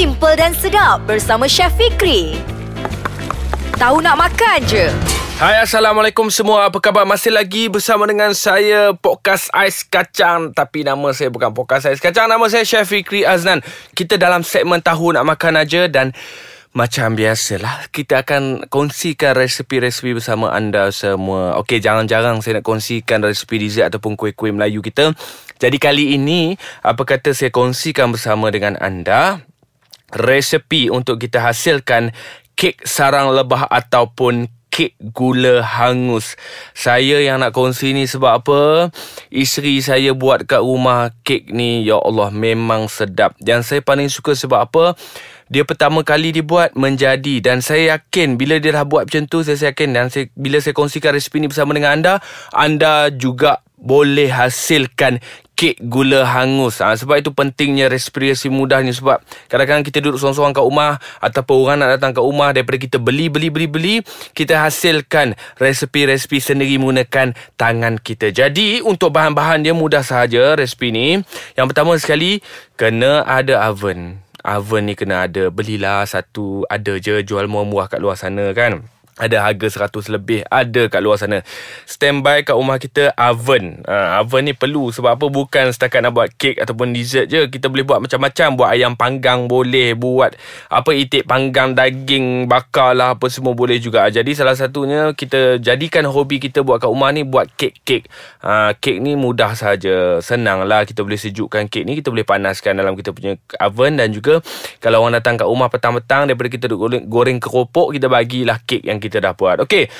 simple dan sedap bersama Chef Fikri. Tahu nak makan je. Hai Assalamualaikum semua. Apa khabar? Masih lagi bersama dengan saya Podcast Ais Kacang. Tapi nama saya bukan Podcast Ais Kacang. Nama saya Chef Fikri Aznan. Kita dalam segmen Tahu Nak Makan Aja Dan macam biasalah Kita akan kongsikan resepi-resepi bersama anda semua. Okey jarang-jarang saya nak kongsikan resepi dessert Ataupun kuih-kuih Melayu kita. Jadi kali ini Apa kata saya kongsikan bersama dengan anda Resepi untuk kita hasilkan Kek sarang lebah ataupun kek gula hangus. Saya yang nak kongsi ni sebab apa? Isteri saya buat kat rumah kek ni, ya Allah memang sedap. Dan saya paling suka sebab apa? Dia pertama kali dibuat menjadi dan saya yakin bila dia dah buat macam tu saya yakin dan saya, bila saya kongsikan resipi ni bersama dengan anda anda juga boleh hasilkan kek gula hangus. Ha, sebab itu pentingnya respirasi mudah ni sebab kadang-kadang kita duduk seorang-seorang kat rumah ataupun orang nak datang kat rumah daripada kita beli beli beli beli kita hasilkan resepi-resepi sendiri menggunakan tangan kita. Jadi untuk bahan-bahan dia mudah sahaja resepi ni. Yang pertama sekali kena ada oven. Oven ni kena ada. Belilah satu ada je jual murah-murah kat luar sana kan ada harga 100 lebih ada kat luar sana. Standby kat rumah kita oven. Uh, oven ni perlu sebab apa? Bukan setakat nak buat kek ataupun dessert je. Kita boleh buat macam-macam. Buat ayam panggang boleh buat apa itik panggang daging bakar lah apa semua boleh juga. Jadi salah satunya kita jadikan hobi kita buat kat rumah ni buat kek-kek. Uh, kek ni mudah saja. Senang lah kita boleh sejukkan kek ni. Kita boleh panaskan dalam kita punya oven dan juga kalau orang datang kat rumah petang-petang daripada kita goreng, goreng keropok kita bagilah kek yang kita kita dah buat. Okey.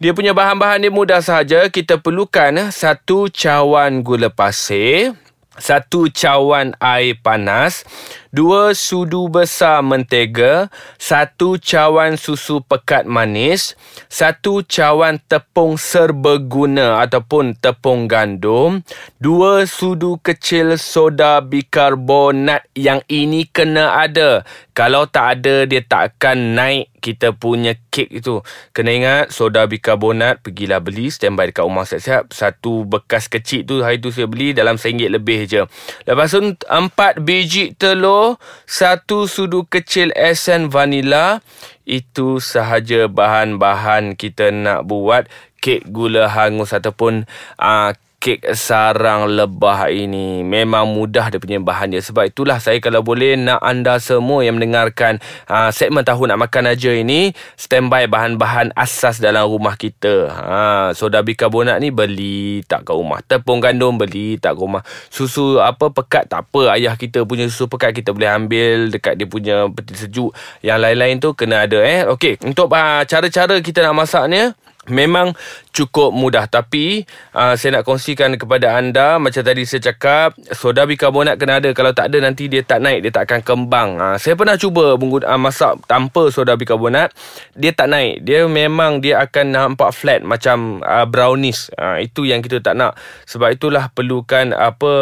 Dia punya bahan-bahan dia mudah saja. Kita perlukan satu cawan gula pasir, satu cawan air panas, dua sudu besar mentega, satu cawan susu pekat manis, satu cawan tepung serbaguna ataupun tepung gandum, dua sudu kecil soda bikarbonat yang ini kena ada. Kalau tak ada, dia tak akan naik kita punya kek itu. Kena ingat, soda bikarbonat, pergilah beli, standby dekat rumah siap-siap. Satu bekas kecil tu, hari tu saya beli dalam RM1 lebih je. Lepas tu, empat biji telur, satu sudu kecil esen vanila. Itu sahaja bahan-bahan kita nak buat kek gula hangus ataupun uh, kek sarang lebah ini. Memang mudah dia punya bahan dia. Sebab itulah saya kalau boleh nak anda semua yang mendengarkan uh, segmen tahu nak makan aja ini standby bahan-bahan asas dalam rumah kita. Ha soda bikarbonat ni beli tak ke rumah. Tepung gandum beli tak ke rumah. Susu apa pekat tak apa. Ayah kita punya susu pekat kita boleh ambil dekat dia punya peti sejuk. Yang lain-lain tu kena ada eh. Okey untuk uh, cara-cara kita nak masaknya Memang cukup mudah tapi uh, saya nak kongsikan kepada anda macam tadi saya cakap soda bikarbonat kena ada kalau tak ada nanti dia tak naik dia tak akan kembang. Uh, saya pernah cuba uh, masak tanpa soda bikarbonat dia tak naik. Dia memang dia akan nampak flat macam uh, brownies. Uh, itu yang kita tak nak. Sebab itulah perlukan apa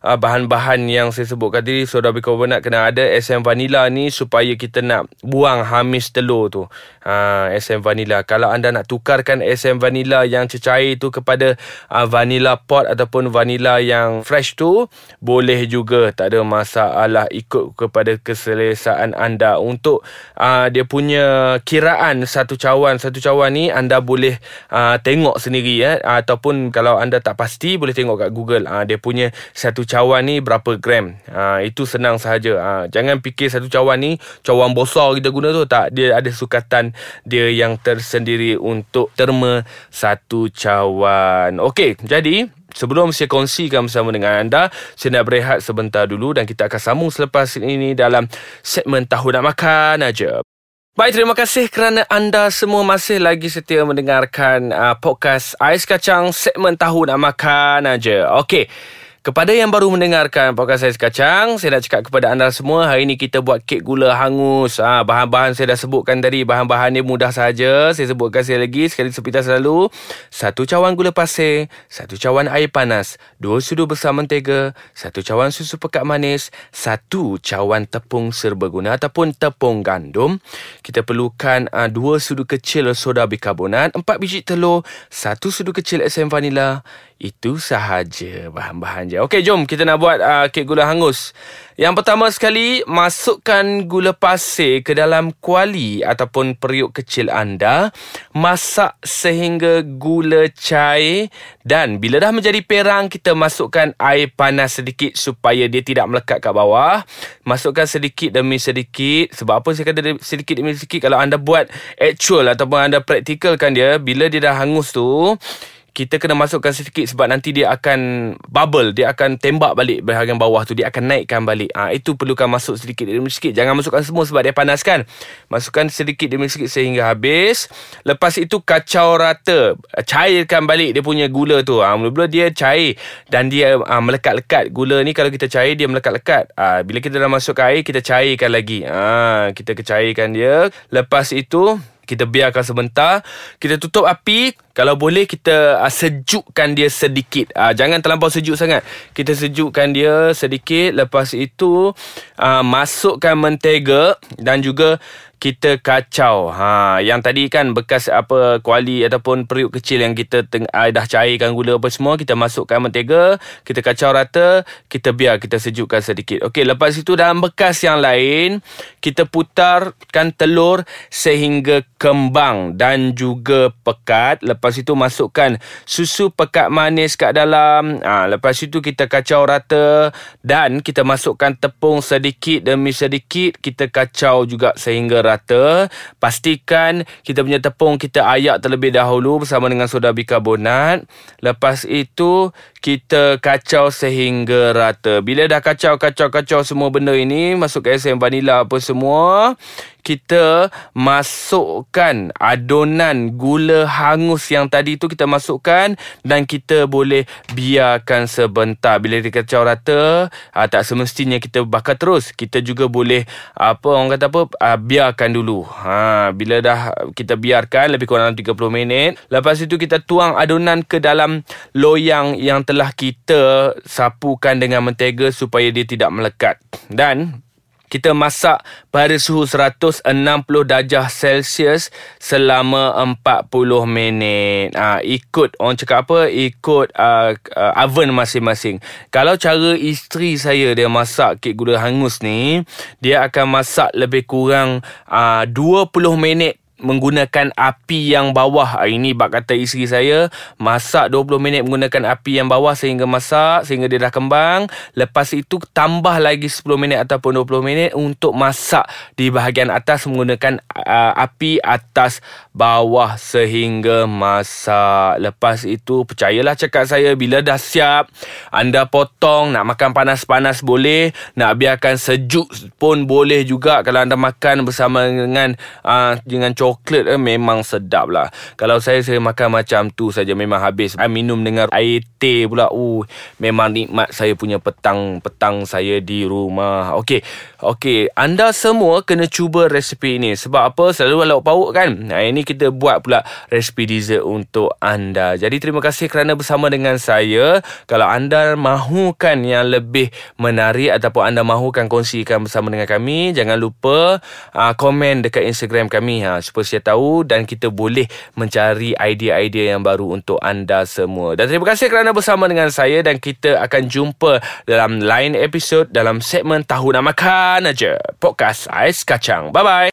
uh, bahan-bahan yang saya sebutkan tadi soda bikarbonat kena ada SM vanilla ni supaya kita nak buang hamis telur tu. Uh, SM vanilla kalau anda nak tukar tukarkan SM vanilla yang cecair tu kepada uh, vanilla pot ataupun vanilla yang fresh tu boleh juga tak ada masalah ikut kepada keselesaan anda. Untuk uh, dia punya kiraan satu cawan satu cawan ni anda boleh uh, tengok sendiri ya uh, ataupun kalau anda tak pasti boleh tengok kat Google. Uh, dia punya satu cawan ni berapa gram. Uh, itu senang sahaja. Uh, jangan fikir satu cawan ni cawan besar kita guna tu. Tak dia ada sukatan dia yang tersendiri untuk terma satu cawan. Okey, jadi sebelum saya kongsikan bersama dengan anda, saya nak berehat sebentar dulu dan kita akan sambung selepas ini dalam segmen Tahu Nak Makan aja. Baik, terima kasih kerana anda semua masih lagi setia mendengarkan uh, podcast Ais Kacang segmen Tahu Nak Makan aja. Okey. Kepada yang baru mendengarkan podcast saya sekacang, saya nak cakap kepada anda semua, hari ini kita buat kek gula hangus. Ha, bahan-bahan saya dah sebutkan tadi, bahan-bahan ni mudah saja. Saya sebutkan sekali lagi, sekali seperti selalu. Satu cawan gula pasir, satu cawan air panas, dua sudu besar mentega, satu cawan susu pekat manis, satu cawan tepung serbaguna ataupun tepung gandum. Kita perlukan uh, dua sudu kecil soda bikarbonat, empat biji telur, satu sudu kecil SM vanila, Itu sahaja bahan-bahan je. Okey, jom kita nak buat uh, kek gula hangus. Yang pertama sekali, masukkan gula pasir ke dalam kuali ataupun periuk kecil anda. Masak sehingga gula cair dan bila dah menjadi perang, kita masukkan air panas sedikit supaya dia tidak melekat kat bawah. Masukkan sedikit demi sedikit. Sebab apa saya kata sedikit demi sedikit? Kalau anda buat actual ataupun anda praktikalkan dia, bila dia dah hangus tu, kita kena masukkan sedikit sebab nanti dia akan bubble dia akan tembak balik bahagian bawah tu dia akan naikkan balik. Ha, itu perlukan masuk sedikit demi sedikit jangan masukkan semua sebab dia panas kan? Masukkan sedikit demi sedikit sehingga habis. Lepas itu kacau rata. Cairkan balik dia punya gula tu. Ha, mula-mula dia cair dan dia ha, melekat-lekat. Gula ni kalau kita cair dia melekat-lekat. Ha, bila kita dah masukkan air kita cairkan lagi. Ha, kita kecairkan dia. Lepas itu kita biarkan sebentar. Kita tutup api kalau boleh kita uh, sejukkan dia sedikit uh, jangan terlampau sejuk sangat kita sejukkan dia sedikit lepas itu uh, masukkan mentega dan juga kita kacau. Ha, yang tadi kan bekas apa kuali ataupun periuk kecil yang kita teng- dah cairkan gula apa semua, kita masukkan mentega, kita kacau rata, kita biar kita sejukkan sedikit. Okey, lepas itu dalam bekas yang lain, kita putarkan telur sehingga kembang dan juga pekat. Lepas itu masukkan susu pekat manis kat dalam. Ha, lepas itu kita kacau rata dan kita masukkan tepung sedikit demi sedikit, kita kacau juga sehingga rata. Pastikan kita punya tepung kita ayak terlebih dahulu bersama dengan soda bikarbonat. Lepas itu kita kacau sehingga rata. Bila dah kacau kacau kacau semua benda ini masuk esen vanila apa semua kita masukkan adonan gula hangus yang tadi tu kita masukkan dan kita boleh biarkan sebentar. Bila dia kacau rata aa, tak semestinya kita bakar terus. Kita juga boleh apa orang kata apa aa, biarkan dulu. Ha bila dah kita biarkan lebih kurang 30 minit lepas itu kita tuang adonan ke dalam loyang yang telah kita sapukan dengan mentega supaya dia tidak melekat. Dan kita masak pada suhu 160 darjah Celsius selama 40 minit. Ha, ikut orang cakap apa? Ikut uh, uh, oven masing-masing. Kalau cara isteri saya dia masak kek gula hangus ni, dia akan masak lebih kurang uh, 20 minit menggunakan api yang bawah. Ini bak kata isteri saya, masak 20 minit menggunakan api yang bawah sehingga masak, sehingga dia dah kembang. Lepas itu tambah lagi 10 minit ataupun 20 minit untuk masak di bahagian atas menggunakan uh, api atas bawah sehingga masak. Lepas itu percayalah cakap saya bila dah siap, anda potong nak makan panas-panas boleh, nak biarkan sejuk pun boleh juga kalau anda makan bersama dengan uh, dengan coklat coklat eh, memang sedap lah. Kalau saya saya makan macam tu saja memang habis. Saya minum dengan air teh pula. Uh, memang nikmat saya punya petang-petang saya di rumah. Okey. Okey, anda semua kena cuba resipi ini. Sebab apa? Selalu lauk pauk kan? Nah, ini kita buat pula resipi dessert untuk anda. Jadi terima kasih kerana bersama dengan saya. Kalau anda mahukan yang lebih menarik ataupun anda mahukan kongsikan bersama dengan kami, jangan lupa uh, komen dekat Instagram kami ha supaya saya tahu dan kita boleh mencari idea-idea yang baru untuk anda semua. Dan terima kasih kerana bersama dengan saya dan kita akan jumpa dalam lain episod dalam segmen Tahu Nak Makan aja. Podcast Ais Kacang. Bye-bye.